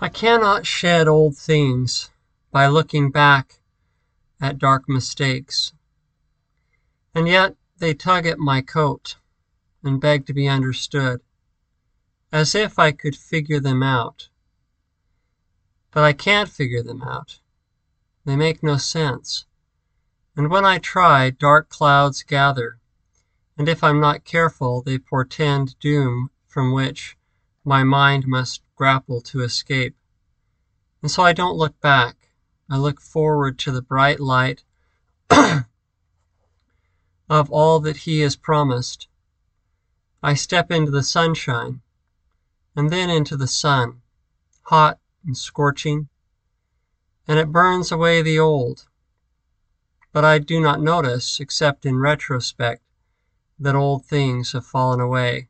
I cannot shed old things by looking back at dark mistakes, And yet they tug at my coat and beg to be understood, As if I could figure them out. But I can't figure them out. They make no sense. And when I try, dark clouds gather, And if I'm not careful they portend doom from which My mind must grapple to escape. And so I don't look back. I look forward to the bright light of all that He has promised. I step into the sunshine, and then into the sun, hot and scorching, and it burns away the old. But I do not notice, except in retrospect, that old things have fallen away.